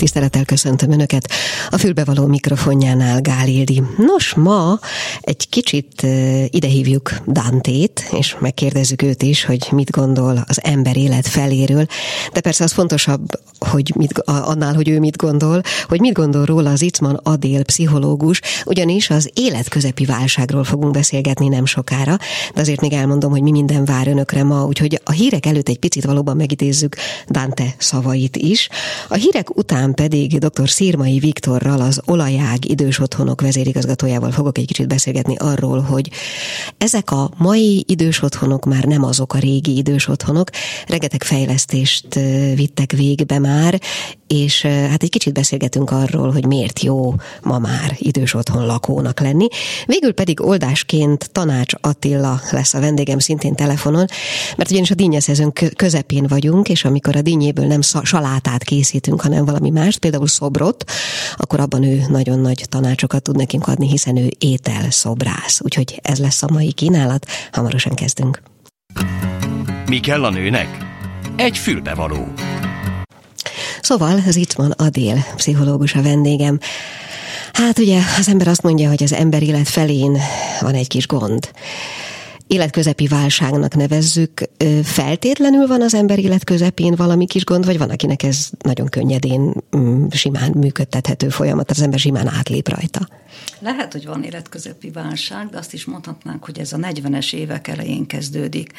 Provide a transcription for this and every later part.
Tisztelettel köszöntöm Önöket a fülbevaló mikrofonjánál Gál Ildi. Nos, ma egy kicsit idehívjuk Dantét, és megkérdezzük őt is, hogy mit gondol az ember élet feléről, de persze az fontosabb, hogy mit, annál, hogy ő mit gondol, hogy mit gondol róla az Icman Adél pszichológus, ugyanis az életközepi válságról fogunk beszélgetni nem sokára, de azért még elmondom, hogy mi minden vár Önökre ma, úgyhogy a hírek előtt egy picit valóban megidézzük Dante szavait is. A hírek után után pedig dr. Szirmai Viktorral, az Olajág idős otthonok vezérigazgatójával fogok egy kicsit beszélgetni arról, hogy ezek a mai idős otthonok már nem azok a régi idős otthonok, regeteg fejlesztést vittek végbe már, és hát egy kicsit beszélgetünk arról, hogy miért jó ma már idős otthon lakónak lenni. Végül pedig oldásként Tanács Attila lesz a vendégem szintén telefonon, mert ugyanis a dínyeszezőn közepén vagyunk, és amikor a dínyéből nem salátát készítünk, hanem valami mást, például szobrot, akkor abban ő nagyon nagy tanácsokat tud nekünk adni, hiszen ő étel szobrász. Úgyhogy ez lesz a mai kínálat, hamarosan kezdünk. Mi kell a nőnek? Egy fülbevaló. Szóval van Adél, pszichológus a vendégem. Hát ugye az ember azt mondja, hogy az ember élet felén van egy kis gond életközepi válságnak nevezzük, feltétlenül van az ember élet közepén valami kis gond, vagy van, akinek ez nagyon könnyedén, mm, simán működtethető folyamat, az ember simán átlép rajta? Lehet, hogy van életközepi válság, de azt is mondhatnánk, hogy ez a 40-es évek elején kezdődik.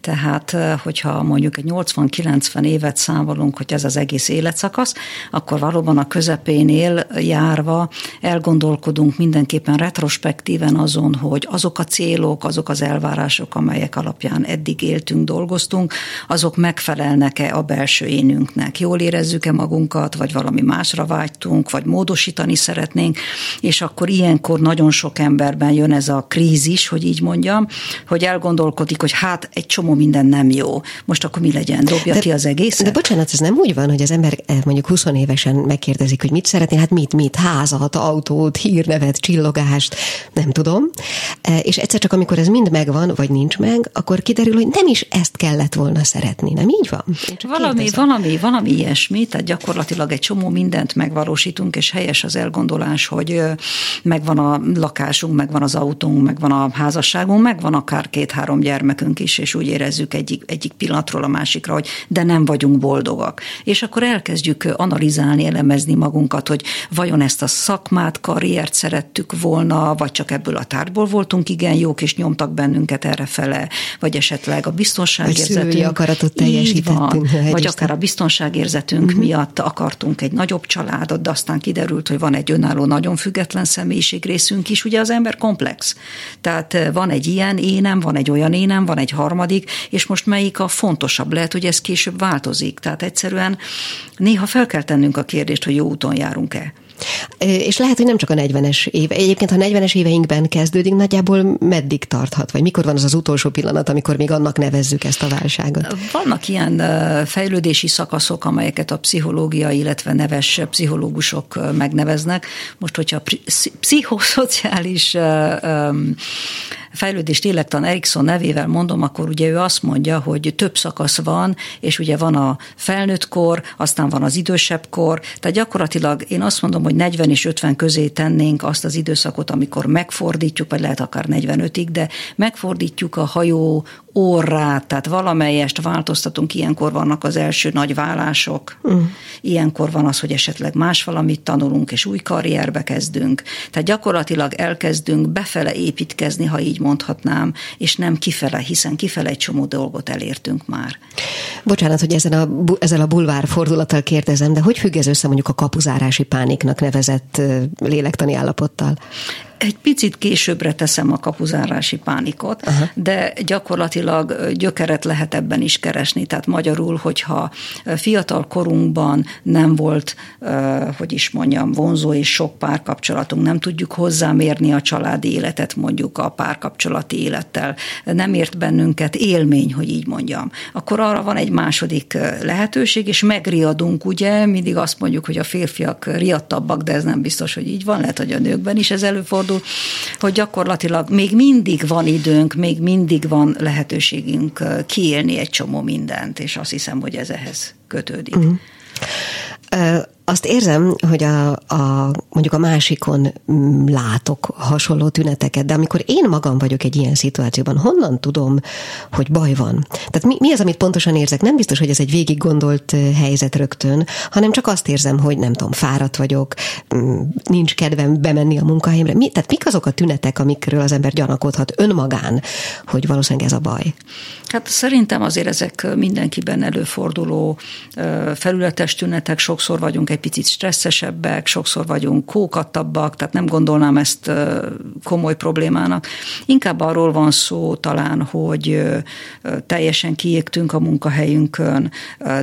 Tehát, hogyha mondjuk egy 80-90 évet számolunk, hogy ez az egész életszakasz, akkor valóban a közepénél járva elgondolkodunk mindenképpen retrospektíven azon, hogy azok a célok, azok az elvárások, amelyek alapján eddig éltünk, dolgoztunk, azok megfelelnek-e a belső énünknek. Jól érezzük-e magunkat, vagy valami másra vágytunk, vagy módosítani szeretnénk, és akkor ilyen ilyenkor nagyon sok emberben jön ez a krízis, hogy így mondjam, hogy elgondolkodik, hogy hát egy csomó minden nem jó. Most akkor mi legyen? Dobja de, ki az egészet? De bocsánat, ez nem úgy van, hogy az ember eh, mondjuk 20 évesen megkérdezik, hogy mit szeretné, hát mit, mit, házat, autót, hírnevet, csillogást, nem tudom. Eh, és egyszer csak amikor ez mind megvan, vagy nincs meg, akkor kiderül, hogy nem is ezt kellett volna szeretni. Nem így van? Valami, kérdezem. valami, valami ilyesmi, tehát gyakorlatilag egy csomó mindent megvalósítunk, és helyes az elgondolás, hogy meg megvan a lakásunk, megvan az autónk, megvan a házasságunk, megvan akár két-három gyermekünk is, és úgy érezzük egyik, egyik pillanatról a másikra, hogy de nem vagyunk boldogak. És akkor elkezdjük analizálni, elemezni magunkat, hogy vajon ezt a szakmát, karriert szerettük volna, vagy csak ebből a tárgyból voltunk igen jók, és nyomtak bennünket erre fele, vagy esetleg a biztonságérzetünk. Vagy akaratot teljesítettünk. Van, vagy akár a biztonságérzetünk uh-huh. miatt akartunk egy nagyobb családot, de aztán kiderült, hogy van egy önálló, nagyon független személyiség, részünk is, ugye az ember komplex. Tehát eh, van egy ilyen énem, van egy olyan énem, van egy harmadik, és most melyik a fontosabb? Lehet, hogy ez később változik. Tehát egyszerűen néha fel kell tennünk a kérdést, hogy jó úton járunk-e. És lehet, hogy nem csak a 40-es éve. Egyébként, ha 40-es éveinkben kezdődik, nagyjából meddig tarthat? Vagy mikor van az az utolsó pillanat, amikor még annak nevezzük ezt a válságot? Vannak ilyen fejlődési szakaszok, amelyeket a pszichológia, illetve neves pszichológusok megneveznek. Most, hogyha pszichoszociális fejlődést lélektan Erikson nevével mondom, akkor ugye ő azt mondja, hogy több szakasz van, és ugye van a felnőtt kor, aztán van az idősebb kor, tehát gyakorlatilag én azt mondom, hogy 40 és 50 közé tennénk azt az időszakot, amikor megfordítjuk, vagy lehet akár 45-ig, de megfordítjuk a hajó orrát, tehát valamelyest változtatunk, ilyenkor vannak az első nagy vállások, mm. ilyenkor van az, hogy esetleg más valamit tanulunk, és új karrierbe kezdünk. Tehát gyakorlatilag elkezdünk befele építkezni, ha így mondhatnám, és nem kifele, hiszen kifele egy csomó dolgot elértünk már. Bocsánat, hogy ezen a, ezzel a bulvár fordulattal kérdezem, de hogy függ ez össze mondjuk a kapuzárási pániknak nevezett lélektani állapottal? Egy picit későbbre teszem a kapuzárási pánikot, Aha. de gyakorlatilag gyökeret lehet ebben is keresni. Tehát magyarul, hogyha fiatal korunkban nem volt, hogy is mondjam, vonzó és sok párkapcsolatunk, nem tudjuk hozzámérni a családi életet mondjuk a párkapcsolati élettel, nem ért bennünket élmény, hogy így mondjam, akkor arra van egy második lehetőség, és megriadunk, ugye, mindig azt mondjuk, hogy a férfiak riadtabbak, de ez nem biztos, hogy így van, lehet, hogy a nőkben is ez előfordul, előfordul, hogy gyakorlatilag még mindig van időnk, még mindig van lehetőségünk kiélni egy csomó mindent, és azt hiszem, hogy ez ehhez kötődik. Uh-huh azt érzem, hogy a, a, mondjuk a másikon mm, látok hasonló tüneteket, de amikor én magam vagyok egy ilyen szituációban, honnan tudom, hogy baj van? Tehát mi, mi az, amit pontosan érzek? Nem biztos, hogy ez egy végig gondolt helyzet rögtön, hanem csak azt érzem, hogy nem tudom, fáradt vagyok, mm, nincs kedvem bemenni a munkahelyemre. Mi, tehát mik azok a tünetek, amikről az ember gyanakodhat önmagán, hogy valószínűleg ez a baj? Hát szerintem azért ezek mindenkiben előforduló felületes tünetek, sokszor vagyunk egy picit stresszesebbek, sokszor vagyunk kókattabbak, tehát nem gondolnám ezt komoly problémának. Inkább arról van szó talán, hogy teljesen kiégtünk a munkahelyünkön,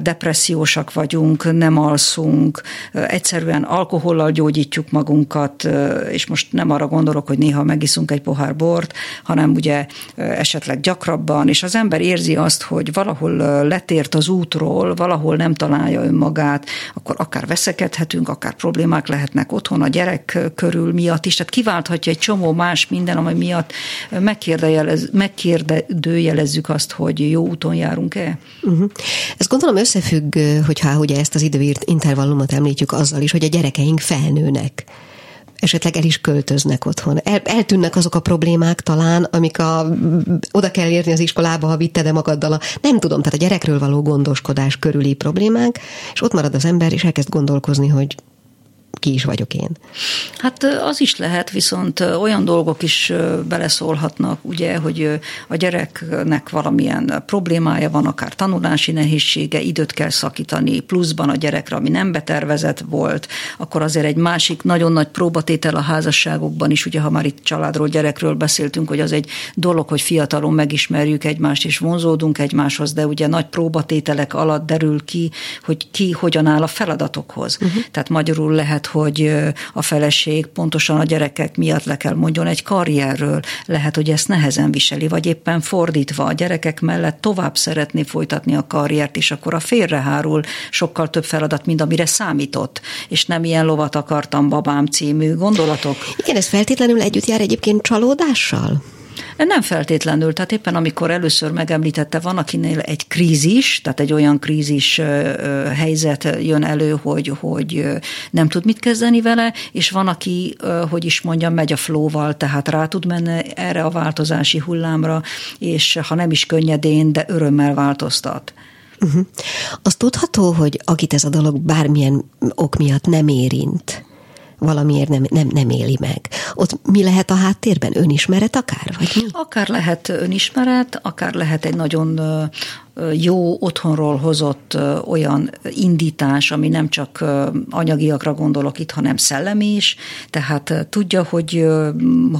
depressziósak vagyunk, nem alszunk, egyszerűen alkohollal gyógyítjuk magunkat, és most nem arra gondolok, hogy néha megiszunk egy pohár bort, hanem ugye esetleg gyakrabban, és az ember érzi azt, hogy valahol letért az útról, valahol nem találja önmagát, akkor akár veszekedhetünk, akár problémák lehetnek otthon a gyerek körül miatt is, tehát kiválthatja egy csomó más minden, ami miatt megkérdőjelezzük azt, hogy jó úton járunk-e. Uh-huh. Ez gondolom összefügg, hogyha ugye ezt az időírt intervallumot említjük azzal is, hogy a gyerekeink felnőnek esetleg el is költöznek otthon. El, eltűnnek azok a problémák talán, amik a, oda kell érni az iskolába, ha vitted-e magaddal a, nem tudom, tehát a gyerekről való gondoskodás körüli problémák, és ott marad az ember, és elkezd gondolkozni, hogy ki is vagyok én. Hát az is lehet, viszont olyan dolgok is beleszólhatnak, ugye, hogy a gyereknek valamilyen problémája van, akár tanulási nehézsége, időt kell szakítani, pluszban a gyerekre, ami nem betervezett volt, akkor azért egy másik nagyon nagy próbatétel a házasságokban is, ugye ha már itt családról, gyerekről beszéltünk, hogy az egy dolog, hogy fiatalon megismerjük egymást és vonzódunk egymáshoz, de ugye nagy próbatételek alatt derül ki, hogy ki hogyan áll a feladatokhoz. Uh-huh. Tehát magyarul lehet, hogy a feleség pontosan a gyerekek miatt le kell mondjon egy karrierről. Lehet, hogy ezt nehezen viseli, vagy éppen fordítva a gyerekek mellett tovább szeretné folytatni a karriert, és akkor a félrehárul sokkal több feladat, mint amire számított. És nem ilyen lovat akartam babám című gondolatok. Igen, ez feltétlenül együtt jár egyébként csalódással? Nem feltétlenül, tehát éppen amikor először megemlítette, van akinél egy krízis, tehát egy olyan krízis helyzet jön elő, hogy, hogy nem tud mit kezdeni vele, és van, aki, hogy is mondjam, megy a flóval, tehát rá tud menni erre a változási hullámra, és ha nem is könnyedén, de örömmel változtat. Uh-huh. Az tudható, hogy akit ez a dolog bármilyen ok miatt nem érint, valamiért nem, nem, nem éli meg. Ott mi lehet a háttérben? Önismeret akár? Vagy mi? Akár lehet önismeret, akár lehet egy nagyon jó otthonról hozott olyan indítás, ami nem csak anyagiakra gondolok itt, hanem szellemi is, tehát tudja, hogy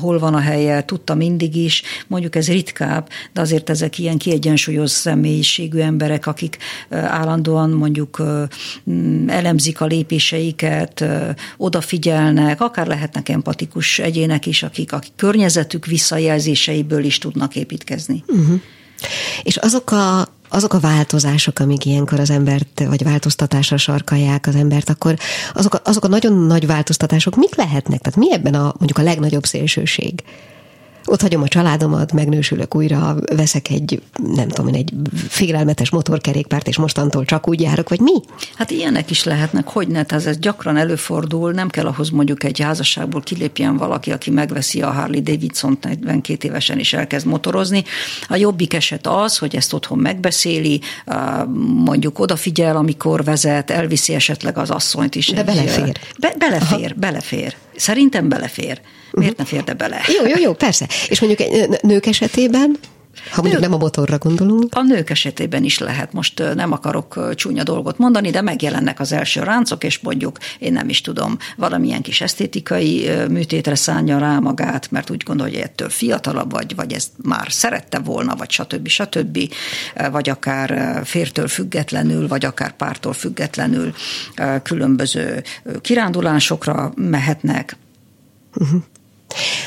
hol van a helye, tudta mindig is, mondjuk ez ritkább, de azért ezek ilyen kiegyensúlyos személyiségű emberek, akik állandóan mondjuk elemzik a lépéseiket, odafigyelnek, akár lehetnek empatikus egyének is, akik a környezetük visszajelzéseiből is tudnak építkezni. Uh-huh. És azok a azok a változások, amik ilyenkor az embert, vagy változtatásra sarkalják az embert, akkor azok a, azok a nagyon nagy változtatások mik lehetnek? Tehát mi ebben a mondjuk a legnagyobb szélsőség? Ott hagyom a családomat, megnősülök újra, veszek egy, nem tudom én, egy félelmetes motorkerékpárt, és mostantól csak úgy járok, vagy mi? Hát ilyenek is lehetnek, hogy ne, ez, ez gyakran előfordul, nem kell ahhoz mondjuk egy házasságból kilépjen valaki, aki megveszi a Harley Davidson 42 évesen is elkezd motorozni. A jobbik eset az, hogy ezt otthon megbeszéli, mondjuk odafigyel, amikor vezet, elviszi esetleg az asszonyt is. De egy, belefér. Be, belefér, Aha. belefér. Szerintem belefér. Miért ne férte bele? Jó, jó, jó, persze. És mondjuk nők esetében? Ha mondjuk nem a motorra gondolunk. A nők esetében is lehet. Most nem akarok csúnya dolgot mondani, de megjelennek az első ráncok, és mondjuk, én nem is tudom, valamilyen kis esztétikai műtétre szánja rá magát, mert úgy gondolja, hogy ettől fiatalabb vagy, vagy ezt már szerette volna, vagy stb. stb. Vagy akár fértől függetlenül, vagy akár pártól függetlenül különböző kirándulásokra mehetnek. Uh-huh.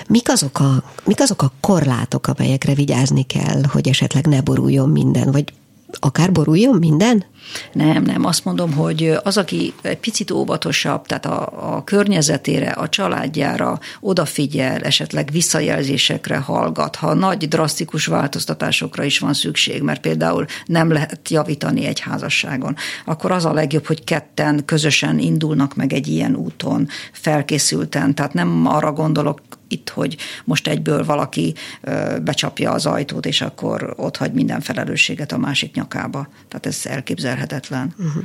Mik azok, a, mik azok a korlátok, amelyekre vigyázni kell, hogy esetleg ne boruljon minden, vagy akár boruljon minden? Nem, nem, azt mondom, hogy az, aki egy picit óvatosabb, tehát a, a környezetére, a családjára odafigyel, esetleg visszajelzésekre hallgat, ha nagy drasztikus változtatásokra is van szükség, mert például nem lehet javítani egy házasságon, akkor az a legjobb, hogy ketten közösen indulnak meg egy ilyen úton, felkészülten, tehát nem arra gondolok itt, hogy most egyből valaki becsapja az ajtót, és akkor ott hagy minden felelősséget a másik nyakába. Tehát ez elképzelhetetlen. Uh-huh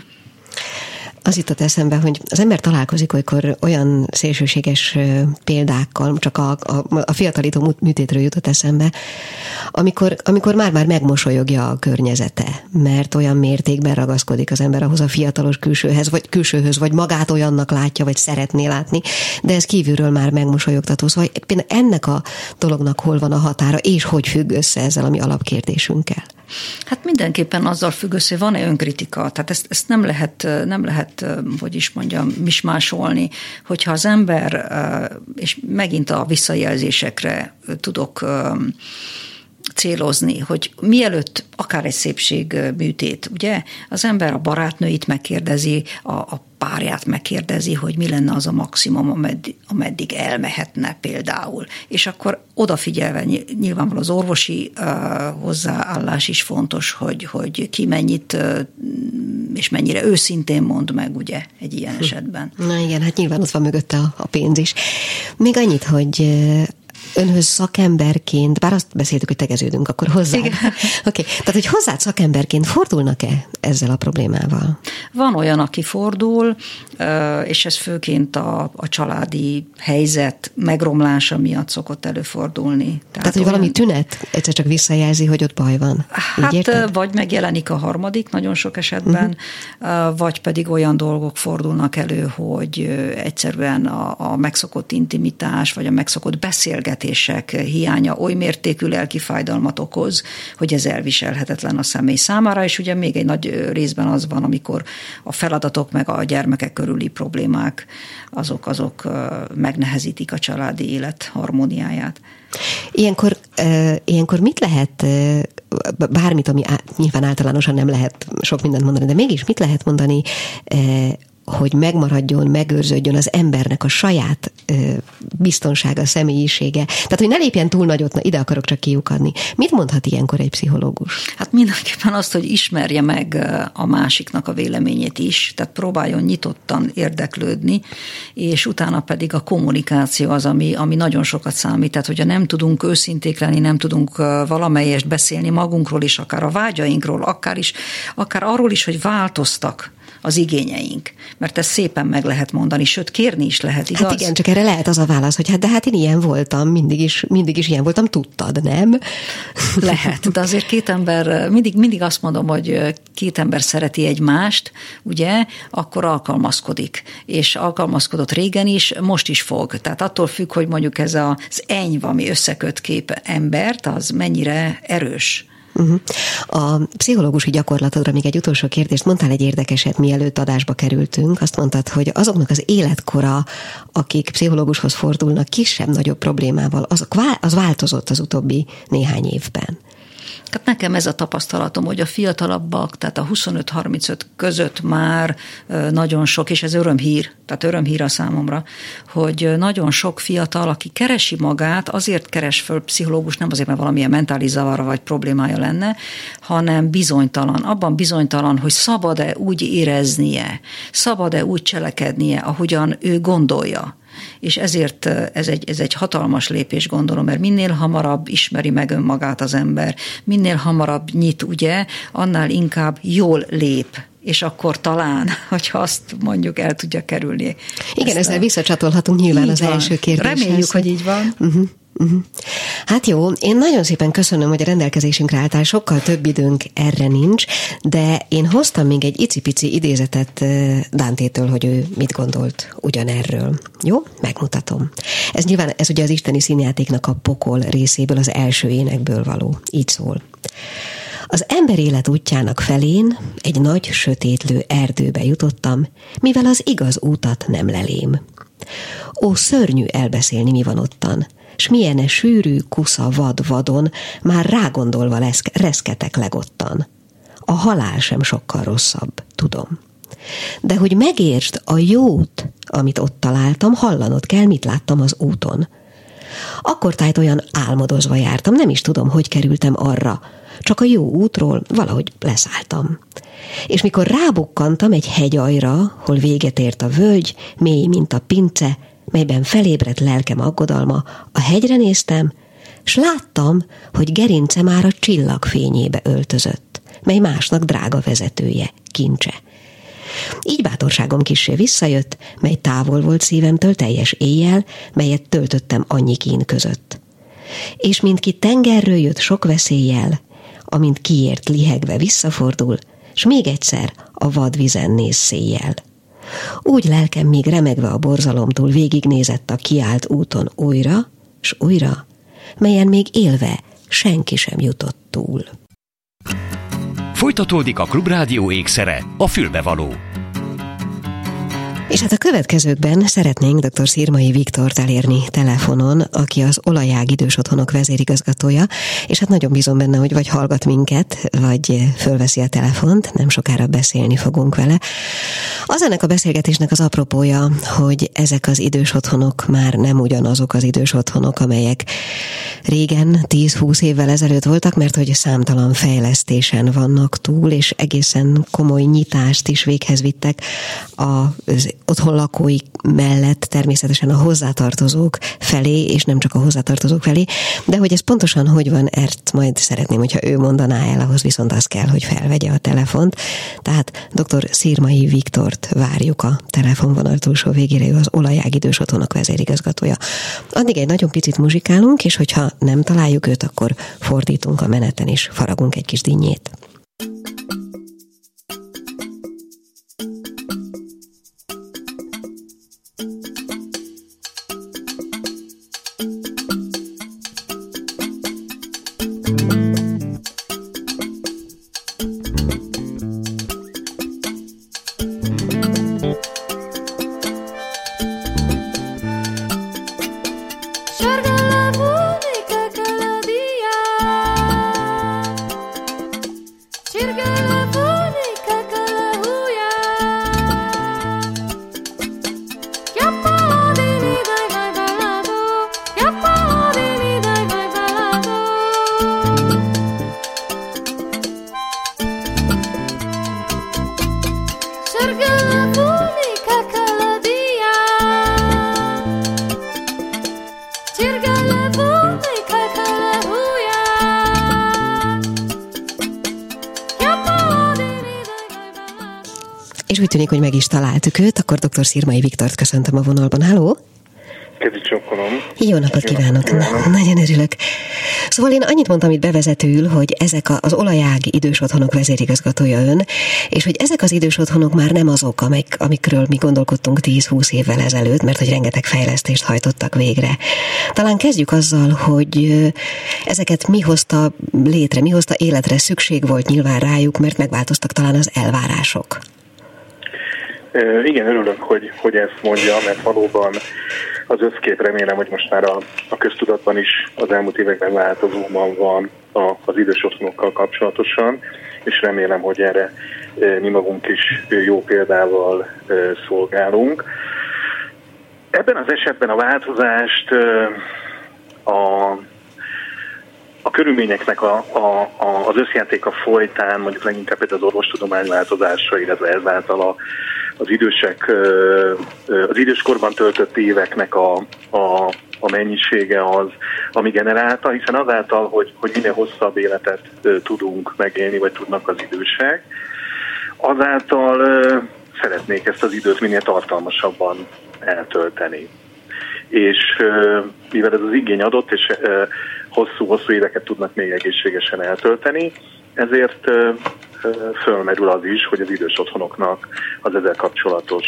az jutott eszembe, hogy az ember találkozik olykor olyan szélsőséges példákkal, csak a, a, a fiatalító műtétről jutott eszembe, amikor, amikor már-már megmosolyogja a környezete, mert olyan mértékben ragaszkodik az ember ahhoz a fiatalos külsőhez, vagy külsőhöz, vagy magát olyannak látja, vagy szeretné látni, de ez kívülről már megmosolyogtató. Szóval ennek a dolognak hol van a határa, és hogy függ össze ezzel a mi alapkérdésünkkel? Hát mindenképpen azzal függ össze, van-e önkritika. Tehát ezt, ezt nem lehet, nem lehet, hogy is mondjam, mismásolni, hogyha az ember, és megint a visszajelzésekre tudok célozni, hogy mielőtt akár egy szépségműtét, ugye, az ember a barátnőit megkérdezi, a, a párját megkérdezi, hogy mi lenne az a maximum, ameddig, ameddig elmehetne például. És akkor odafigyelve nyilvánvalóan az orvosi uh, hozzáállás is fontos, hogy, hogy ki mennyit uh, és mennyire őszintén mond meg, ugye, egy ilyen hm. esetben. Na igen, hát nyilván ott van mögötte a, a pénz is. Még annyit, hogy önhöz szakemberként, bár azt beszéltük, hogy tegeződünk, akkor hozzá. Oké, okay. tehát hogy hozzád szakemberként fordulnak-e ezzel a problémával? Van olyan, aki fordul, és ez főként a, a családi helyzet megromlása miatt szokott előfordulni. Tehát, Tehát hogy olyan... valami tünet egyszer csak visszajelzi, hogy ott baj van. Hát vagy megjelenik a harmadik nagyon sok esetben, uh-huh. vagy pedig olyan dolgok fordulnak elő, hogy egyszerűen a, a megszokott intimitás, vagy a megszokott beszélgetések hiánya oly mértékű lelki fájdalmat okoz, hogy ez elviselhetetlen a személy számára, és ugye még egy nagy részben az van, amikor a feladatok meg a gyermekek körüli problémák, azok, azok megnehezítik a családi élet harmóniáját. Ilyenkor, ilyenkor mit lehet bármit, ami nyilván általánosan nem lehet sok mindent mondani, de mégis mit lehet mondani hogy megmaradjon, megőrződjön az embernek a saját ö, biztonsága, személyisége. Tehát, hogy ne lépjen túl nagyot, na ide akarok csak kiukadni. Mit mondhat ilyenkor egy pszichológus? Hát mindenképpen azt, hogy ismerje meg a másiknak a véleményét is, tehát próbáljon nyitottan érdeklődni, és utána pedig a kommunikáció az, ami, ami nagyon sokat számít. Tehát, hogyha nem tudunk őszinték lenni, nem tudunk valamelyest beszélni magunkról is, akár a vágyainkról, akár is, akár arról is, hogy változtak az igényeink. Mert ezt szépen meg lehet mondani, sőt kérni is lehet, igaz? Hát igen, csak erre lehet az a válasz, hogy hát de hát én ilyen voltam, mindig is, mindig is ilyen voltam, tudtad, nem? Lehet, de azért két ember, mindig, mindig azt mondom, hogy két ember szereti egymást, ugye, akkor alkalmazkodik. És alkalmazkodott régen is, most is fog. Tehát attól függ, hogy mondjuk ez az enyv, ami összeköt kép embert, az mennyire erős. Uh-huh. A pszichológusi gyakorlatodra még egy utolsó kérdést mondtál egy érdekeset, mielőtt adásba kerültünk. Azt mondtad, hogy azoknak az életkora, akik pszichológushoz fordulnak kisebb-nagyobb problémával, azok, az változott az utóbbi néhány évben. Hát nekem ez a tapasztalatom, hogy a fiatalabbak, tehát a 25-35 között már nagyon sok, és ez örömhír, tehát örömhír a számomra, hogy nagyon sok fiatal, aki keresi magát, azért keres föl pszichológus, nem azért, mert valamilyen mentális zavara vagy problémája lenne, hanem bizonytalan. Abban bizonytalan, hogy szabad-e úgy éreznie, szabad-e úgy cselekednie, ahogyan ő gondolja és ezért ez egy, ez egy hatalmas lépés, gondolom, mert minél hamarabb ismeri meg önmagát az ember, minél hamarabb nyit, ugye, annál inkább jól lép és akkor talán, hogyha azt mondjuk el tudja kerülni. Igen, ezzel a... visszacsatolhatunk nyilván így az van. első kérdéshez. Reméljük, hogy így van. Uh-huh. Hát jó, én nagyon szépen köszönöm, hogy a rendelkezésünkre álltál, sokkal több időnk erre nincs, de én hoztam még egy icipici idézetet Dántétől, hogy ő mit gondolt ugyanerről. Jó? Megmutatom. Ez nyilván, ez ugye az isteni színjátéknak a pokol részéből, az első énekből való. Így szól. Az ember élet útjának felén egy nagy, sötétlő erdőbe jutottam, mivel az igaz útat nem lelém. Ó, szörnyű elbeszélni, mi van ottan, s milyen sűrű kusza vad vadon, már rágondolva lesz, reszketek legottan. A halál sem sokkal rosszabb, tudom. De hogy megértsd a jót, amit ott találtam, hallanod kell, mit láttam az úton. Akkor tájt olyan álmodozva jártam, nem is tudom, hogy kerültem arra. Csak a jó útról valahogy leszálltam. És mikor rábukkantam egy hegyajra, hol véget ért a völgy, mély, mint a pince, melyben felébredt lelkem aggodalma, a hegyre néztem, s láttam, hogy gerince már a csillagfényébe öltözött, mely másnak drága vezetője, kincse. Így bátorságom kissé visszajött, mely távol volt szívemtől teljes éjjel, melyet töltöttem annyi kín között. És mint ki tengerről jött sok veszéllyel, amint kiért lihegve visszafordul, s még egyszer a vadvizen néz széjjel. Úgy lelkem még remegve a borzalomtól végignézett a kiált úton újra, s újra, melyen még élve senki sem jutott túl. Folytatódik a Klubrádió ékszere, a fülbevaló. És hát a következőkben szeretnénk dr. Szirmai Viktort elérni telefonon, aki az Olajág idős otthonok vezérigazgatója, és hát nagyon bízom benne, hogy vagy hallgat minket, vagy fölveszi a telefont, nem sokára beszélni fogunk vele. Az ennek a beszélgetésnek az apropója, hogy ezek az idős otthonok már nem ugyanazok az idős otthonok, amelyek régen, 10-20 évvel ezelőtt voltak, mert hogy számtalan fejlesztésen vannak túl, és egészen komoly nyitást is véghez vittek az otthon lakói mellett természetesen a hozzátartozók felé, és nem csak a hozzátartozók felé, de hogy ez pontosan hogy van, ezt majd szeretném, hogyha ő mondaná el, ahhoz viszont az kell, hogy felvegye a telefont. Tehát dr. Szirmai Viktort várjuk a telefonvonal túlsó végére, ő az Olajág idős otthonok vezérigazgatója. Addig egy nagyon picit muzsikálunk, és hogyha nem találjuk őt, akkor fordítunk a meneten, és faragunk egy kis dinnyét. Tűnik, hogy meg is találtuk őt, akkor dr. Szirmai Viktort köszöntöm a vonalban. Háló! Jó napot kívánok! kívánok. Nagyon örülök. Szóval én annyit mondtam itt bevezetőül, hogy ezek az olajág idős otthonok vezérigazgatója ön, és hogy ezek az idős otthonok már nem azok, amik, amikről mi gondolkodtunk 10-20 évvel ezelőtt, mert hogy rengeteg fejlesztést hajtottak végre. Talán kezdjük azzal, hogy ezeket mi hozta létre, mi hozta életre, szükség volt nyilván rájuk, mert megváltoztak talán az elvárások. Igen, örülök, hogy, hogy ezt mondja, mert valóban az összkép remélem, hogy most már a, a köztudatban is az elmúlt években változóban van a, az idős kapcsolatosan, és remélem, hogy erre mi magunk is jó példával szolgálunk. Ebben az esetben a változást a, a körülményeknek a, a, a, az összjátéka folytán, mondjuk leginkább az orvostudomány változása, illetve ezáltal a, az idősek, az időskorban töltött éveknek a, a, a mennyisége az, ami generálta, hiszen azáltal, hogy, hogy minél hosszabb életet tudunk megélni, vagy tudnak az idősek, azáltal szeretnék ezt az időt minél tartalmasabban eltölteni. És mivel ez az igény adott, és hosszú-hosszú éveket tudnak még egészségesen eltölteni, ezért fölmerül az is, hogy az idős otthonoknak az ezzel kapcsolatos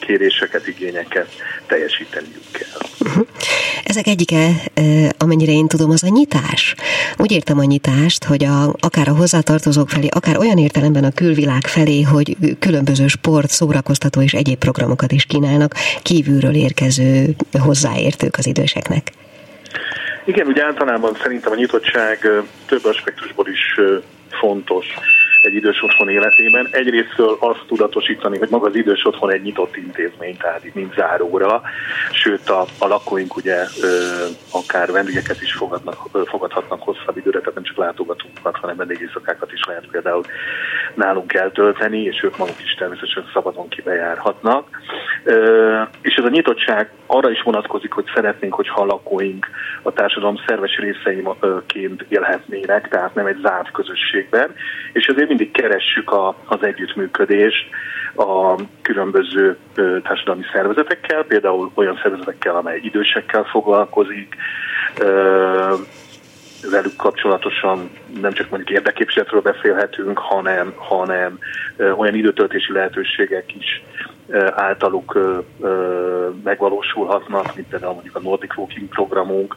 kéréseket, igényeket teljesíteniük kell. Ezek egyike, amennyire én tudom, az a nyitás. Úgy értem a nyitást, hogy a, akár a hozzátartozók felé, akár olyan értelemben a külvilág felé, hogy különböző sport, szórakoztató és egyéb programokat is kínálnak kívülről érkező hozzáértők az időseknek. Igen, úgy általában szerintem a nyitottság több aspektusból is fontos egy idős otthon életében. Egyrésztől azt tudatosítani, hogy maga az idős otthon egy nyitott intézmény, tehát itt nincs záróra, sőt a, a lakóink ugye ö, akár vendégeket is fogadnak, ö, fogadhatnak hosszabb időre, tehát nem csak látogatókat, hanem vendégészakákat is lehet például nálunk eltölteni, és ők maguk is természetesen szabadon kibejárhatnak. És ez a nyitottság arra is vonatkozik, hogy szeretnénk, hogy a lakóink a társadalom szerves részeiként élhetnének, tehát nem egy zárt közösségben, és ezért mindig keressük a, az együttműködést a különböző társadalmi szervezetekkel, például olyan szervezetekkel, amely idősekkel foglalkozik, velük kapcsolatosan nem csak mondjuk érdeképviseletről beszélhetünk, hanem, hanem olyan időtöltési lehetőségek is általuk megvalósulhatnak, mint például mondjuk a Nordic Walking programunk,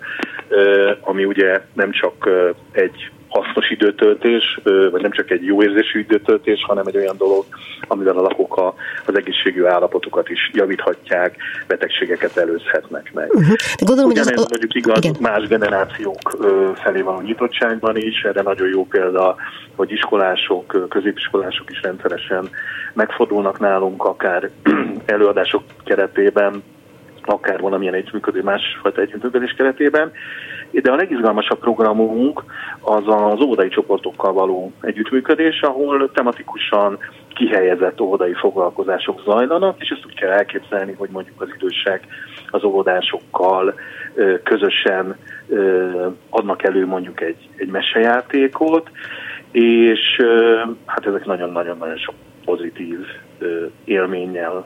ami ugye nem csak egy hasznos időtöltés, vagy nem csak egy jó érzésű időtöltés, hanem egy olyan dolog, amivel a lakók az egészségű állapotukat is javíthatják, betegségeket előzhetnek meg. Uh-huh. De gondolom, hogy az... mondjuk igaz igen. más generációk felé van a nyitottságban is, erre nagyon jó példa, hogy iskolások, középiskolások is rendszeresen megfordulnak nálunk, akár előadások keretében, akár valamilyen együttműködő, másfajta együttműködés keretében, de a legizgalmasabb programunk az az óvodai csoportokkal való együttműködés, ahol tematikusan kihelyezett óvodai foglalkozások zajlanak, és ezt úgy kell elképzelni, hogy mondjuk az idősek az óvodásokkal közösen adnak elő mondjuk egy, egy mesejátékot, és hát ezek nagyon-nagyon-nagyon sok pozitív élménnyel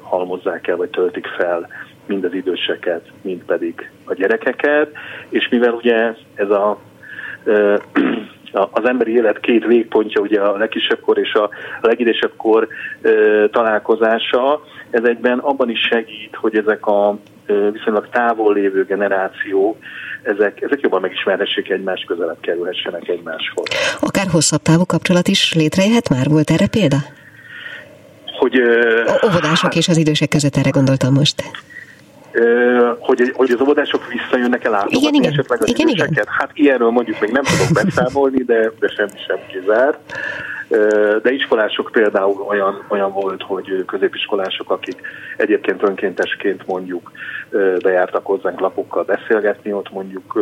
halmozzák el, vagy töltik fel mind az időseket, mind pedig a gyerekeket, és mivel ugye ez a az emberi élet két végpontja, ugye a legkisebb kor és a legidősebb kor találkozása, ez egyben abban is segít, hogy ezek a viszonylag távol lévő generációk, ezek, ezek jobban megismerhessék egymást, közelebb kerülhessenek egymáshoz. Akár hosszabb távú kapcsolat is létrejöhet már? Volt erre példa? Hogy, Óvodások és az idősek között erre gondoltam most hogy, hogy az óvodások visszajönnek el igen, igen. esetleg az igen, időseket. Igen. Hát ilyenről mondjuk még nem tudok beszámolni, de, de semmi sem kizárt. De iskolások például olyan, olyan volt, hogy középiskolások, akik egyébként önkéntesként mondjuk bejártak hozzánk lapokkal beszélgetni, ott mondjuk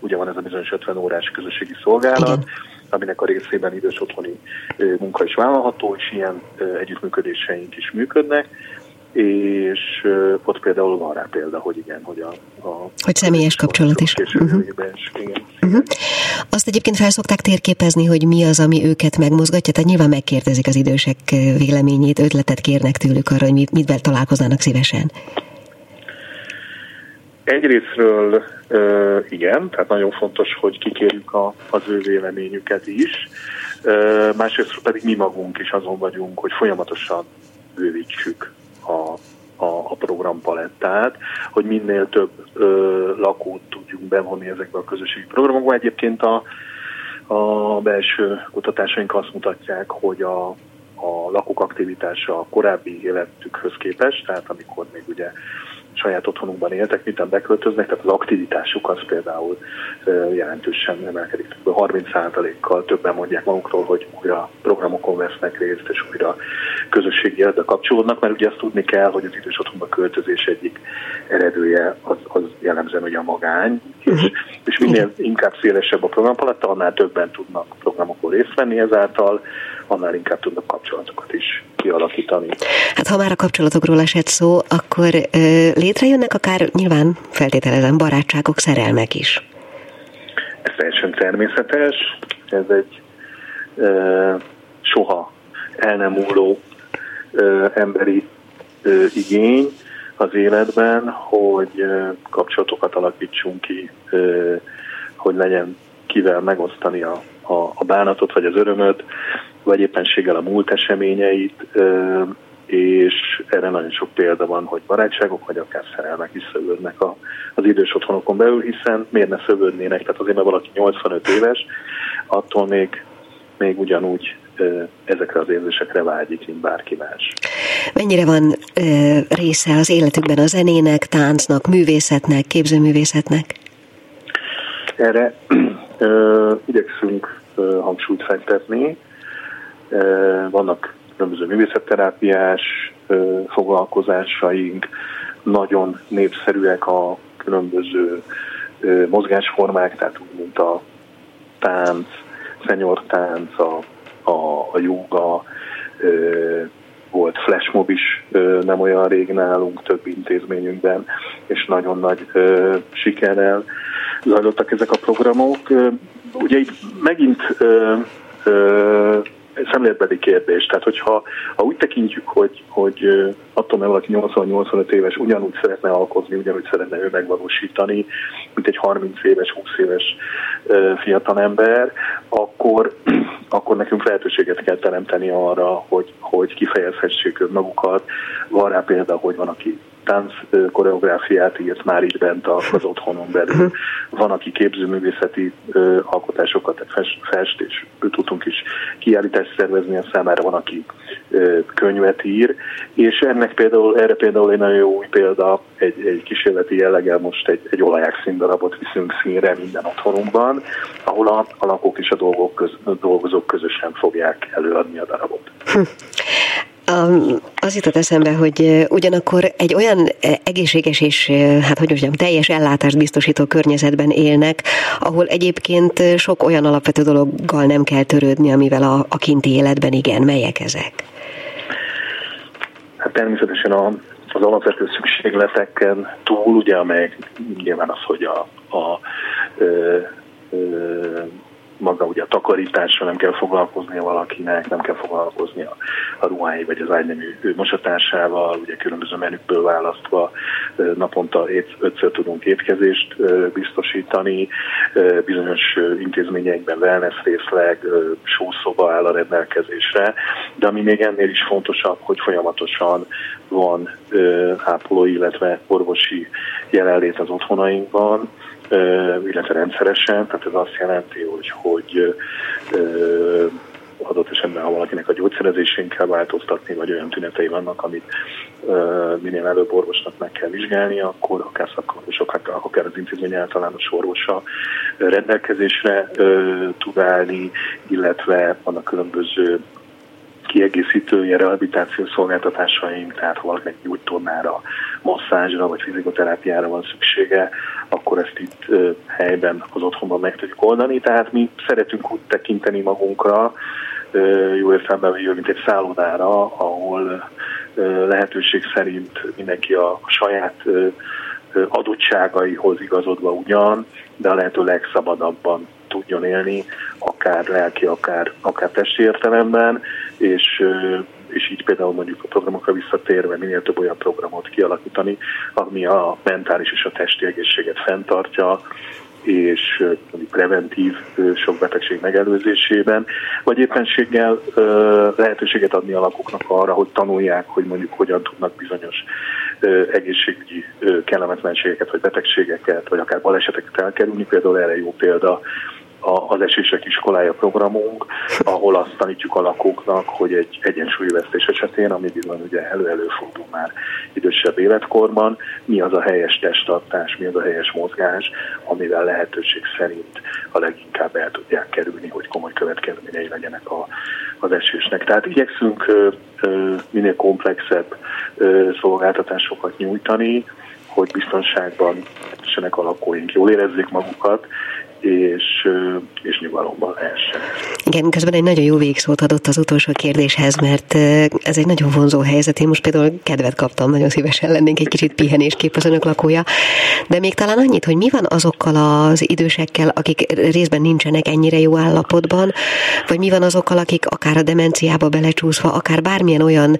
ugye van ez a bizonyos 50 órás közösségi szolgálat, Igen aminek a részében idős otthoni munka is vállalható, és ilyen együttműködéseink is működnek és ott például van rá példa, hogy igen, hogy a... a hogy személyes kapcsolat is. Uh-huh. is igen, uh-huh. Azt egyébként felszokták térképezni, hogy mi az, ami őket megmozgatja, tehát nyilván megkérdezik az idősek véleményét, ötletet kérnek tőlük arra, hogy mit, mit találkoznának szívesen. Egyrésztről uh, igen, tehát nagyon fontos, hogy kikérjük a, az ő véleményüket is, uh, másrészt pedig mi magunk is azon vagyunk, hogy folyamatosan bővítsük a, a, a programpalettát, hogy minél több ö, lakót tudjunk bevonni ezekbe a közösségi programokba. Egyébként a, a belső kutatásaink azt mutatják, hogy a, a lakók aktivitása a korábbi életükhöz képest, tehát amikor még ugye saját otthonukban éltek, miután beköltöznek, tehát az aktivitásuk az például jelentősen emelkedik. 30%-kal többen mondják magukról, hogy újra programokon vesznek részt, és újra közösségi életbe kapcsolódnak, mert ugye azt tudni kell, hogy az idős otthonba költözés egyik eredője az, az jellemzően hogy a magány, és, mhm. és minél inkább szélesebb a programpaletta, annál többen tudnak programokon részt venni ezáltal, annál inkább tudnak kapcsolatokat is kialakítani. Hát ha már a kapcsolatokról esett szó, akkor ö, létrejönnek akár nyilván feltételezem barátságok, szerelmek is. Ez teljesen természetes, ez egy ö, soha el nem múló ö, emberi ö, igény az életben, hogy ö, kapcsolatokat alakítsunk ki, ö, hogy legyen kivel megosztani a, a, a bánatot vagy az örömöt, vagy éppenséggel a múlt eseményeit, és erre nagyon sok példa van, hogy barátságok, vagy akár szerelmek is szövődnek az idős otthonokon belül, hiszen miért ne szövődnének, tehát azért, mert valaki 85 éves, attól még, még ugyanúgy ezekre az érzésekre vágyik, mint bárki más. Mennyire van része az életükben a zenének, táncnak, művészetnek, képzőművészetnek? Erre igyekszünk hangsúlyt fektetni. Vannak különböző művészetterápiás foglalkozásaink, nagyon népszerűek a különböző mozgásformák, tehát úgy, mint a tánc, tánc, a, a, a joga, volt flashmob is nem olyan rég nálunk, több intézményünkben, és nagyon nagy sikerrel zajlottak ezek a programok. Ugye itt megint szemléletbeli kérdés. Tehát, hogyha ha úgy tekintjük, hogy, hogy attól, mert valaki 80-85 éves ugyanúgy szeretne alkozni, ugyanúgy szeretne ő megvalósítani, mint egy 30 éves, 20 éves fiatalember, akkor, akkor nekünk lehetőséget kell teremteni arra, hogy, hogy kifejezhessék magukat. Van rá példa, hogy van, aki tánc koreográfiát írt már itt bent az otthonon belül. Mhm. Van, aki képzőművészeti alkotásokat fest, fest, és tudtunk is kiállítást szervezni a számára, van, aki könyvet ír, és ennek például, erre például egy nagyon jó új példa, egy, egy kísérleti jelleggel most egy, egy olaják színdarabot viszünk színre minden otthonunkban, ahol a, a lakók és a dolgok köz, dolgozók közösen fogják előadni a darabot. Az jutott eszembe, hogy ugyanakkor egy olyan egészséges és, hát hogy mondjam, teljes ellátást biztosító környezetben élnek, ahol egyébként sok olyan alapvető dologgal nem kell törődni, amivel a, a kinti életben igen. Melyek ezek? Hát természetesen a, az alapvető szükségleteken túl, ugye, amelyek nyilván az, hogy a, a ö, ö, maga ugye a takarítással nem kell foglalkoznia valakinek, nem kell foglalkozni a, ruhái vagy az ágynemű mosatársával, ugye különböző menükből választva naponta ötször tudunk étkezést biztosítani, bizonyos intézményekben wellness részleg, sószoba áll a rendelkezésre, de ami még ennél is fontosabb, hogy folyamatosan van ápolói, illetve orvosi jelenlét az otthonainkban, illetve rendszeresen, tehát ez azt jelenti, hogy, hogy adott esetben, ha valakinek a gyógyszerezésén kell változtatni, vagy olyan tünetei vannak, amit minél előbb orvosnak meg kell vizsgálni, akkor akár szakorvosok, akár az intézmény általános orvosa rendelkezésre tud állni, illetve vannak különböző kiegészítő ilyen rehabilitációs szolgáltatásaink, tehát ha valakinek gyógytornára, masszázsra vagy fizikoterápiára van szüksége, akkor ezt itt helyben az otthonban meg tudjuk oldani. Tehát mi szeretünk úgy tekinteni magunkra, jó értelemben vagyok, mint egy szállodára, ahol lehetőség szerint mindenki a saját adottságaihoz igazodva ugyan, de a lehető legszabadabban tudjon élni, akár lelki, akár, akár testi értelemben, és, és így például mondjuk a programokra visszatérve minél több olyan programot kialakítani, ami a mentális és a testi egészséget fenntartja, és preventív sok betegség megelőzésében, vagy éppenséggel lehetőséget adni a lakóknak arra, hogy tanulják, hogy mondjuk hogyan tudnak bizonyos egészségügyi kellemetlenségeket, vagy betegségeket, vagy akár baleseteket elkerülni. Például erre jó példa az esések iskolája programunk, ahol azt tanítjuk a lakóknak, hogy egy egyensúlyvesztés esetén, ami bizony ugye elő-előfordul már idősebb életkorban, mi az a helyes testtartás, mi az a helyes mozgás, amivel lehetőség szerint a leginkább el tudják kerülni, hogy komoly következményei legyenek a, az esésnek. Tehát igyekszünk ö, ö, minél komplexebb ö, szolgáltatásokat nyújtani, hogy biztonságban essenek a lakóink, jól érezzék magukat, és, és nyugalomban lehessen. Igen, közben egy nagyon jó végszót adott az utolsó kérdéshez, mert ez egy nagyon vonzó helyzet. Én most például kedvet kaptam, nagyon szívesen lennénk egy kicsit pihenéskép az önök lakója. De még talán annyit, hogy mi van azokkal az idősekkel, akik részben nincsenek ennyire jó állapotban, vagy mi van azokkal, akik akár a demenciába belecsúszva, akár bármilyen olyan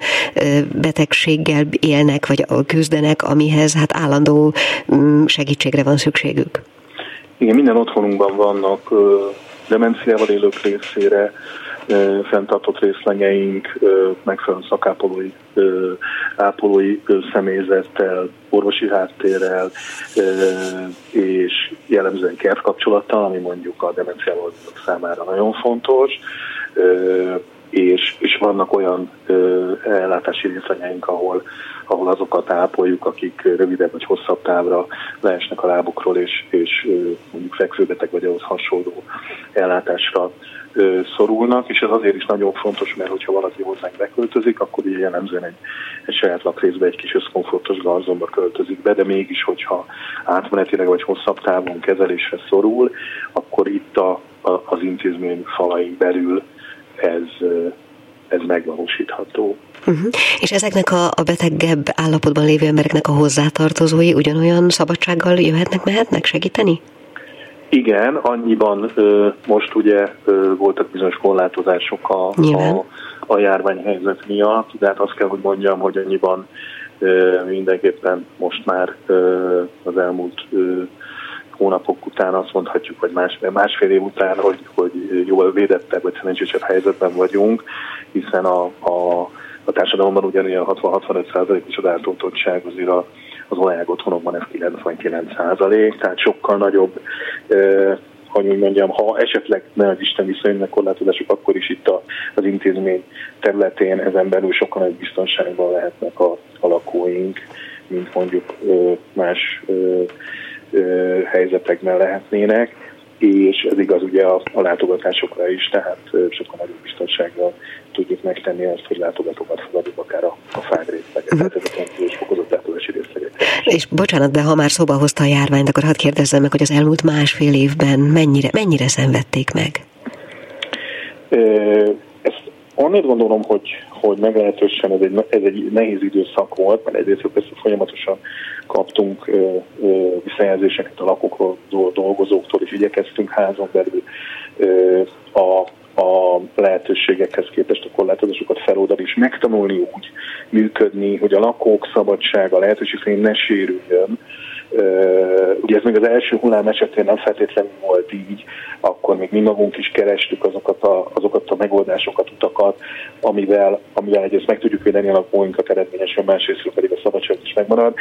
betegséggel élnek, vagy küzdenek, amihez hát állandó mm, segítségre van szükségük. Igen, minden otthonunkban vannak demenciával élők részére fenntartott részlegeink, megfelelően szakápolói ápolói személyzettel, orvosi háttérrel és jellemzően kertkapcsolattal, ami mondjuk a demenciával számára nagyon fontos és, és vannak olyan ö, ellátási részlegyeink, ahol, ahol azokat ápoljuk, akik rövidebb vagy hosszabb távra leesnek a lábukról, és, és ö, mondjuk fekvőbeteg vagy ahhoz hasonló ellátásra ö, szorulnak, és ez azért is nagyon fontos, mert hogyha valaki hozzánk beköltözik, akkor ugye jellemzően egy, egy saját lakrészbe egy kis összkomfortos garzomba költözik be, de mégis, hogyha átmenetileg vagy hosszabb távon kezelésre szorul, akkor itt a, a, az intézmény falain belül ez, ez megvalósítható. Uh-huh. És ezeknek a, a betegebb állapotban lévő embereknek a hozzátartozói ugyanolyan szabadsággal jöhetnek, mehetnek segíteni? Igen, annyiban ö, most ugye ö, voltak bizonyos korlátozások a, a, a járványhelyzet miatt, de hát azt kell, hogy mondjam, hogy annyiban ö, mindenképpen most már ö, az elmúlt ö, hónapok után azt mondhatjuk, vagy más, másfél év után, hogy, hogy jól védettebb, vagy szerencsésebb helyzetben vagyunk, hiszen a, a, a társadalomban ugyanilyen 60-65 is az átoltottság azért a, az olajág otthonokban ez 99 százalék, tehát sokkal nagyobb hogy úgy mondjam, ha esetleg ne az Isten viszonylag korlátozások, akkor is itt a, az intézmény területén ezen belül sokkal nagyobb biztonságban lehetnek a, a lakóink, mint mondjuk más helyzetekben lehetnének, és ez igaz ugye a, a látogatásokra is, tehát sokkal nagyobb biztonsággal tudjuk megtenni azt, hogy látogatókat fogadunk akár a, a fág részleget, uh-huh. tehát ezek a fokozott látogási részleget. És bocsánat, de ha már szóba hozta a járványt, akkor hadd kérdezzem meg, hogy az elmúlt másfél évben mennyire, mennyire szenvedték meg? Annét gondolom, hogy, hogy meglehetősen ez egy, ez egy nehéz időszak volt, mert egyrészt persze folyamatosan kaptunk visszajelzéseket a lakókról, dolgozóktól, és igyekeztünk házon belül a a lehetőségekhez képest a korlátozásokat feloldani, és megtanulni úgy működni, hogy a lakók szabadsága lehetőség szerint ne sérüljön, Ugye ez még az első hullám esetén nem feltétlenül volt így, akkor még mi magunk is kerestük azokat a, azokat a megoldásokat, utakat, amivel, amivel egyrészt meg tudjuk védeni a lakóinkat eredményesen, másrészt pedig a szabadság is megmarad,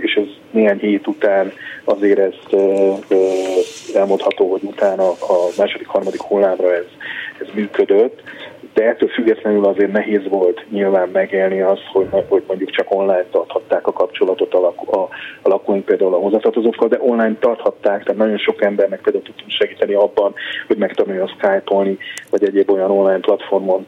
és ez néhány hét után azért ezt elmondható, hogy utána a második, harmadik hullámra ez, ez működött, de ettől függetlenül azért nehéz volt nyilván megélni azt, hogy, hogy mondjuk csak online tarthatták a kapcsolatot a, lakó, a, a lakóink például a hozzátartozókkal, de online tarthatták, tehát nagyon sok embernek például tudtunk segíteni abban, hogy megtanulja Skype-olni, vagy egyéb olyan online platformon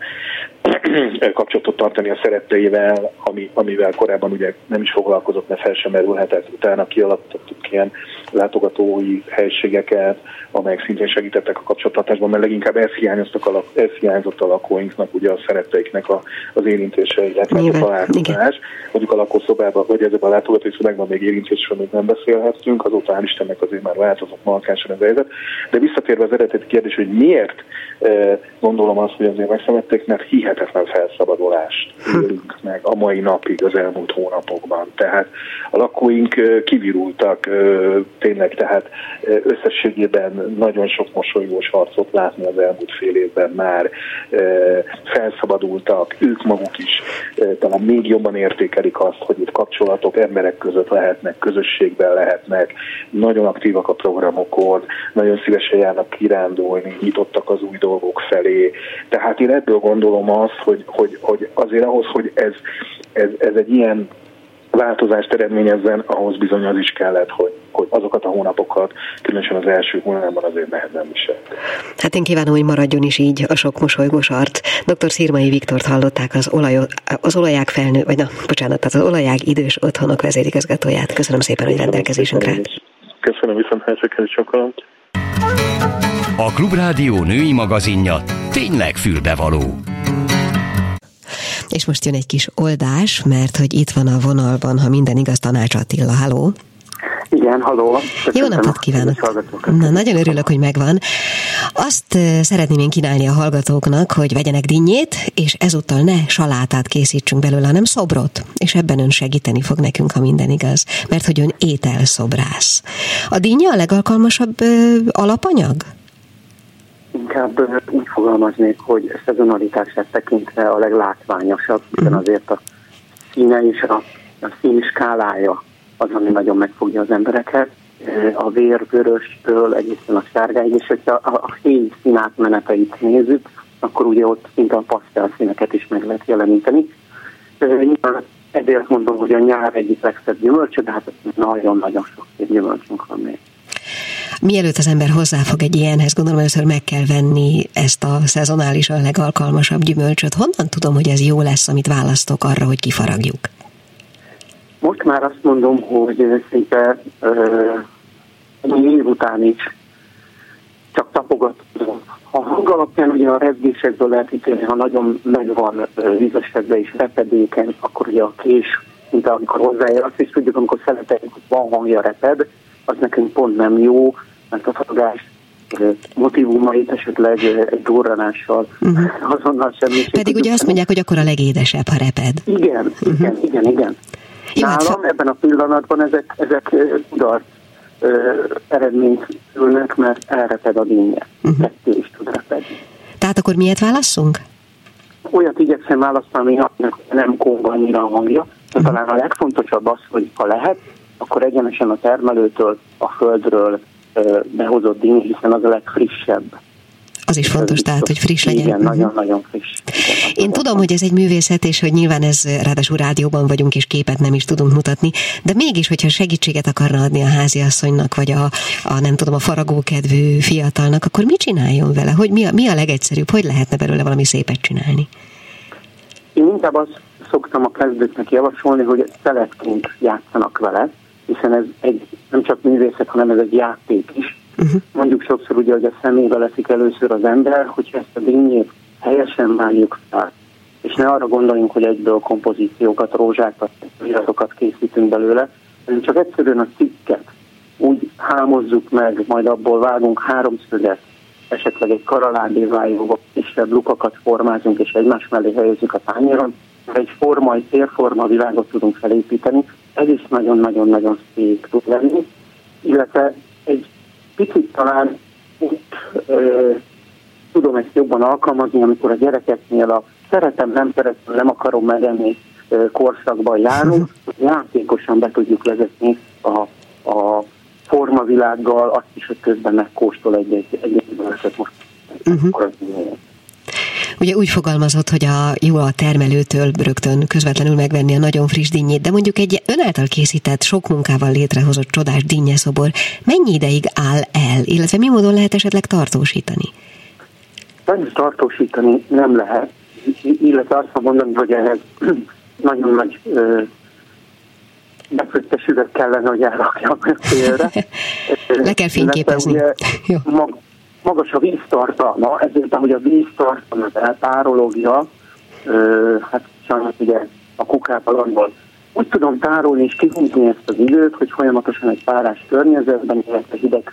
kapcsolatot tartani a szeretteivel, ami, amivel korábban ugye nem is foglalkozott, mert fel sem merülhetett. Utána kialakítottuk ilyen látogatói helységeket, amelyek szintén segítettek a kapcsolattartásban, mert leginkább ez, hiányoztak a, ez hiányzott a lakóinknak, ugye a szeretteiknek a, az érintése, illetve a találkozás. Mondjuk a lakószobában, vagy ezekben a látogatói szobákban még érintésről még nem beszélhettünk, azóta hál' Istennek azért már változott markánsan ez a helyzet. De visszatérve az eredeti kérdés, hogy miért eh, gondolom azt, hogy azért megszemették, mert hihetetlen felszabadulást élünk meg a mai napig az elmúlt hónapokban. Tehát a lakóink eh, kivirultak eh, tényleg, tehát összességében nagyon sok mosolygós arcot látni az elmúlt fél évben már felszabadultak, ők maguk is talán még jobban értékelik azt, hogy itt kapcsolatok emberek között lehetnek, közösségben lehetnek, nagyon aktívak a programokon, nagyon szívesen járnak kirándulni, nyitottak az új dolgok felé. Tehát én ebből gondolom azt, hogy, hogy, hogy azért ahhoz, hogy ez, ez, ez egy ilyen változást eredményezzen, ahhoz bizony az is kellett, hogy, hogy azokat a hónapokat, különösen az első hónapban azért nehezen visel. Hát én kívánom, hogy maradjon is így a sok mosolygós art. Dr. Szirmai Viktort hallották az, olaj, az olaják felnő, vagy na, bocsánat, tehát az olaják idős otthonok vezérigazgatóját. Köszönöm szépen, hogy rendelkezésünkre. Köszönöm viszont sokkal. A Klubrádió női magazinja tényleg fülbevaló. És most jön egy kis oldás, mert hogy itt van a vonalban, ha minden igaz, Tanács Attila. Halló! Igen, haló. Jó napot kívánok! Na, nagyon örülök, hogy megvan. Azt szeretném én kínálni a hallgatóknak, hogy vegyenek dinnyét, és ezúttal ne salátát készítsünk belőle, hanem szobrot. És ebben ön segíteni fog nekünk, ha minden igaz. Mert hogy ön ételszobrász. A dinnye a legalkalmasabb ö, alapanyag? Inkább úgy fogalmaznék, hogy szezonalitását tekintve a leglátványosabb, hiszen azért a színe és a, a szín skálája az, ami nagyon megfogja az embereket. A vér vöröstől egészen a sárgáig, és hogyha a, a fény színátmeneteit nézzük, akkor ugye ott szinte a pasztel színeket is meg lehet jeleníteni. Nyilván ezért mondom, hogy a nyár egyik legszebb gyümölcsö, de hát nagyon-nagyon sok szép gyümölcsünk van még. Mielőtt az ember hozzáfog egy ilyenhez, gondolom először meg kell venni ezt a szezonálisan legalkalmasabb gyümölcsöt. Honnan tudom, hogy ez jó lesz, amit választok arra, hogy kifaragjuk? Most már azt mondom, hogy szinte uh, év után is csak tapogatom. A hang alapján ugye a rezgésekből lehet ítélni, ha nagyon meg van vízesedve és repedéken, akkor ugye a kés, mint amikor hozzáér, azt is tudjuk, amikor szereteljük, hogy van hangja reped, az nekünk pont nem jó, mert a fogás motivumait esetleg egy durranással uh-huh. azonnal semmi. Pedig ugye azt mondják, hogy akkor a legédesebb, ha reped. Igen, uh-huh. igen, igen, igen. Jó, hát Nálam ebben a pillanatban ezek, ezek udar eredményt ülnek, mert elreped a dinnye. Uh-huh. Kettő is tud repedni. Tehát akkor miért válasszunk? Olyat igyekszem választani, aminek nem kong annyira a hangja. De uh-huh. talán a legfontosabb az, hogy ha lehet, akkor egyenesen a termelőtől, a földről behozott díny, hiszen az a legfrissebb. Az is fontos, tehát, hogy friss legyen. Igen, nagyon-nagyon friss. Én tudom, hogy ez egy művészet, és hogy nyilván ez ráadásul rádióban vagyunk, és képet nem is tudunk mutatni, de mégis, hogyha segítséget akarna adni a háziasszonynak, vagy a, a nem tudom, a faragókedvű fiatalnak, akkor mit csináljon vele? Hogy mi a, mi a legegyszerűbb? Hogy lehetne belőle valami szépet csinálni? Én inkább azt szoktam a kezdőknek javasolni, hogy szeletként játszanak vele, hiszen ez egy nem csak művészet, hanem ez egy játék is. Uh-huh. Mondjuk sokszor ugye, hogy a szemébe leszik először az ember, hogyha ezt a dinnyét helyesen váljuk fel, és ne arra gondoljunk, hogy egyből kompozíciókat, rózsákat, iratokat készítünk belőle, hanem csak egyszerűen a cikket úgy hámozzuk meg, majd abból vágunk háromszöget, esetleg egy karalándévájóba kisebb lukakat formázunk, és egymás mellé helyezzük a tányéron, egy forma, egy térforma világot tudunk felépíteni, ez is nagyon-nagyon-nagyon szép tud lenni, illetve egy picit talán úgy ö, tudom ezt jobban alkalmazni, amikor a gyerekeknél a szeretem, nem szeretem, nem akarom megenni korszakban járunk, játékosan be tudjuk vezetni a, a formavilággal, azt is, hogy közben megkóstol egy-egy, egy, egy most. Uh-huh. Ugye úgy fogalmazott, hogy a jó a termelőtől rögtön közvetlenül megvenni a nagyon friss dinnyét, de mondjuk egy ön által készített, sok munkával létrehozott csodás dinnyeszobor mennyi ideig áll el, illetve mi módon lehet esetleg tartósítani? Nem tartósítani nem lehet, illetve azt mondani, hogy ehhez nagyon nagy befőttes üveg kellene, hogy elrakjam félre. Le kell fényképezni. Ugye, mag, magas a víztartalma, ezért ahogy a víztartalma, az eltárológia, hát sajnos ugye a kukában úgy tudom tárolni és kihúzni ezt az időt, hogy folyamatosan egy párás környezetben, illetve hideg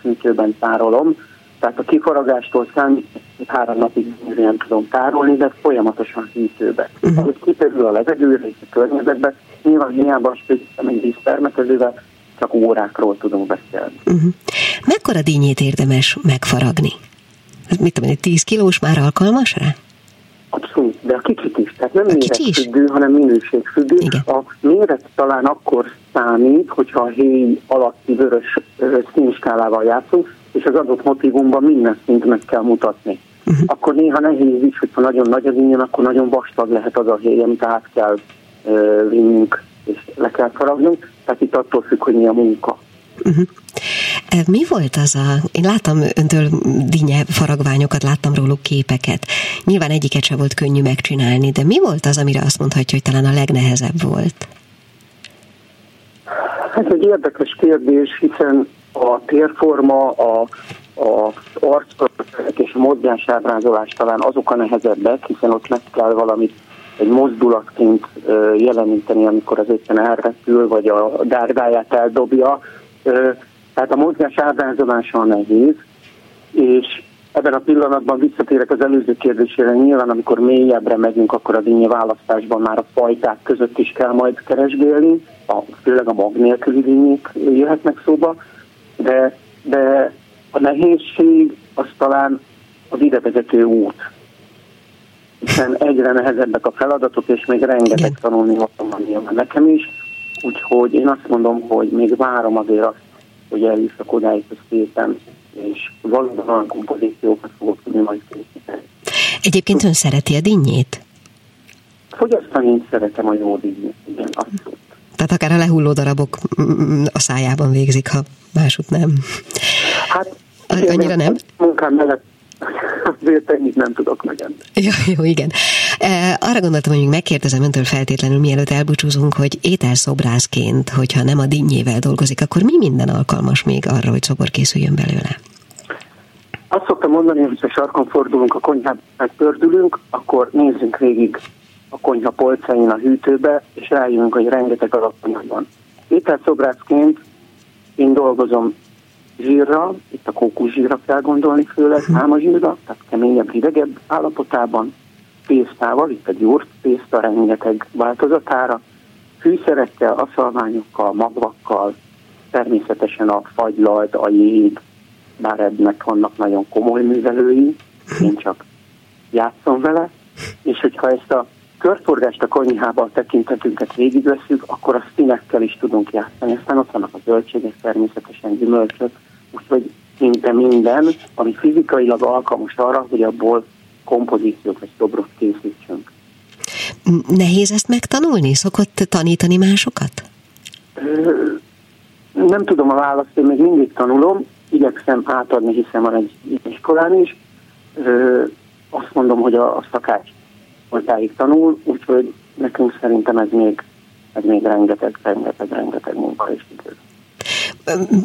tárolom, tehát a kifaragástól számít, három napig nem tudom tárolni, de folyamatosan hűtőbe. Uh-huh. Ahogy kikerül a levegőre és a környezetbe, nyilván hiába spéciálom egy víztermetezővel, csak órákról tudunk beszélni. Uh-huh. Mekkora dínyét érdemes megfaragni? Mit tudom, egy 10 kilós már alkalmas rá? Abszolút, de a kicsit is. Tehát nem méretfüggő, hanem minőségfüggő. Igen. A méret talán akkor számít, hogyha a héj alatti vörös színskálával játszunk, és az adott motivumban minden szint meg kell mutatni. Uh-huh. Akkor néha nehéz is, hogyha nagyon nagy az ingyen, akkor nagyon vastag lehet az a héj, amit át kell uh, vinnünk, és le kell faragnunk. Tehát itt attól függ, hogy mi a munka. Uh-huh. Mi volt az a... Én láttam öntől dinnye faragványokat, láttam róluk képeket. Nyilván egyiket sem volt könnyű megcsinálni, de mi volt az, amire azt mondhatja, hogy talán a legnehezebb volt? Ez egy érdekes kérdés, hiszen a térforma, a, a arcolatok és a mozgásábrázolás talán azok a nehezebbek, hiszen ott meg kell valamit egy mozdulatként jeleníteni, amikor az éppen elrepül, vagy a dárdáját eldobja. Tehát a mozgás ábrázolása nehéz, és ebben a pillanatban visszatérek az előző kérdésére, nyilván amikor mélyebbre megyünk, akkor a dinnye választásban már a fajták között is kell majd keresgélni, a, főleg a mag nélküli dinnyék jöhetnek szóba, de, de a nehézség az talán az idevezető út. Hiszen egyre nehezebbek a feladatok, és még rengeteg tanulni van nekem is. Úgyhogy én azt mondom, hogy még várom azért azt, hogy eljussak odáig, hogy szépen, és valóban olyan kompozíciókat fogok tudni majd készíteni. Egyébként ön szereti a dinnyét? Fogyasztani én szeretem a jó dinnyét, igen, abszolút. Tehát akár a lehulló darabok mm, a szájában végzik, ha másút nem. Hát, Annyira nem? Munkám mellett azért ennyit nem tudok megenni. Jó, jó, igen. E, arra gondoltam, hogy még megkérdezem öntől feltétlenül, mielőtt elbúcsúzunk, hogy ételszobrászként, hogyha nem a dinnyével dolgozik, akkor mi minden alkalmas még arra, hogy szobor készüljön belőle? Azt szoktam mondani, hogy ha sarkon fordulunk, a konyhát megpördülünk, akkor nézzünk végig a konyha polcain a hűtőbe, és rájövünk, hogy rengeteg alapanyag van. Ételszobrászként én dolgozom zsírra, itt a kókuszsírra kell gondolni főleg, zsírra, tehát keményebb, hidegebb állapotában, tésztával, itt a gyúrt tészta rengeteg változatára, fűszerekkel, aszalványokkal, magvakkal, természetesen a fagylalt, a jég, bár ennek vannak nagyon komoly művelői, én csak játszom vele, és hogyha ezt a körforgást a konyhába a tekintetünket végigveszünk, akkor a színekkel is tudunk játszani. Aztán ott vannak a zöldségek, természetesen gyümölcsök, úgyhogy szinte minden, ami fizikailag alkalmas arra, hogy abból kompozíciót vagy szobrot készítsünk. Nehéz ezt megtanulni? Szokott tanítani másokat? Nem tudom a választ, én még mindig tanulom, igyekszem átadni, hiszen van egy iskolán is. Azt mondom, hogy a, a szakács hozzáig tanul, úgyhogy nekünk szerintem ez még, ez még rengeteg, rengeteg, rengeteg munka és idő.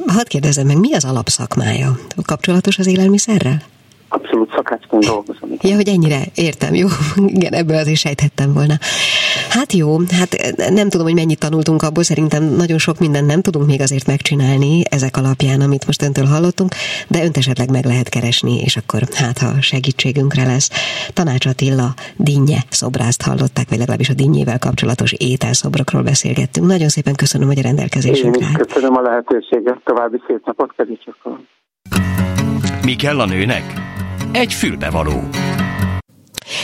Hadd kérdezem meg, mi az alapszakmája? Kapcsolatos az élelmiszerrel? Abszolút szakácsként dolgozom. Igen. Ja, hogy ennyire értem, jó. Igen, ebből azért sejthettem volna. Hát jó, hát nem tudom, hogy mennyit tanultunk abból, szerintem nagyon sok mindent nem tudunk még azért megcsinálni ezek alapján, amit most öntől hallottunk, de önt esetleg meg lehet keresni, és akkor hát ha segítségünkre lesz. Tanács Attila dinnye szobrászt hallották, vagy legalábbis a dinnyével kapcsolatos ételszobrokról beszélgettünk. Nagyon szépen köszönöm, hogy a rendelkezésünkre Én köszönöm a lehetőséget, további szép napot, kedves Mi kell a nőnek? Egy fülbevaló.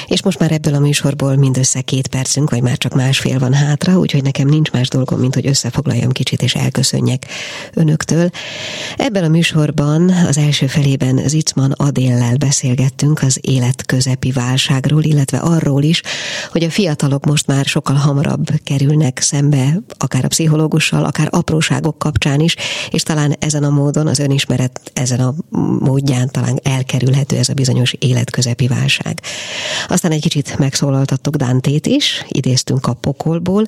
És most már ebből a műsorból mindössze két percünk, vagy már csak másfél van hátra, úgyhogy nekem nincs más dolgom, mint hogy összefoglaljam kicsit és elköszönjek önöktől. Ebben a műsorban az első felében Zicman Adéllel beszélgettünk az élet közepi válságról, illetve arról is, hogy a fiatalok most már sokkal hamarabb kerülnek szembe, akár a pszichológussal, akár apróságok kapcsán is, és talán ezen a módon az önismeret ezen a módján talán elkerülhető ez a bizonyos életközepi válság. Aztán egy kicsit megszólaltattuk Dántét is, idéztünk a pokolból.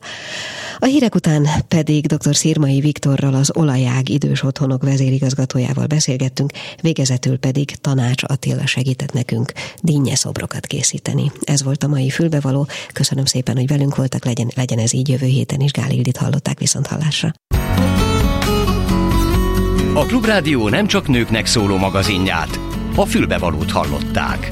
A hírek után pedig dr. Szirmai Viktorral, az Olajág idős otthonok vezérigazgatójával beszélgettünk, végezetül pedig Tanács Attila segített nekünk dinnye szobrokat készíteni. Ez volt a mai fülbevaló. Köszönöm szépen, hogy velünk voltak, legyen, legyen ez így jövő héten is. Gál Ildit hallották viszont hallásra. A Klubrádió nem csak nőknek szóló magazinját, a fülbevalót hallották.